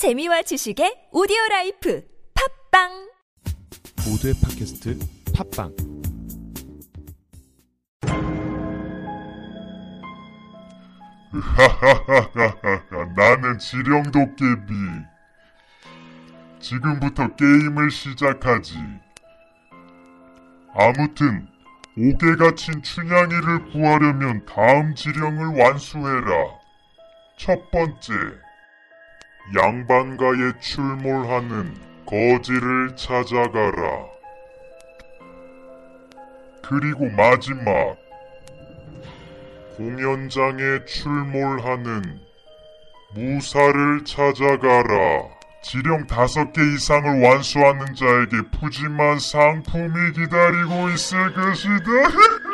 재미와 지식의 오디오 life 팟빵 모두의 팟캐스트 팟빵 나는 지령도깨비. 지금부터 게임을 시작하지. 아무튼, 옥에 갇힌 춘향이를 구하려면 다음 지령을 완수해라. 첫 번째, 양반가에 출몰하는 거지를 찾아가라. 그리고 마지막, 공연장에 출몰하는 무사를 찾아가라. 지령 다섯 개 이상을 완수하는 자에게 푸짐한 상품이 기다리고 있을 것이다.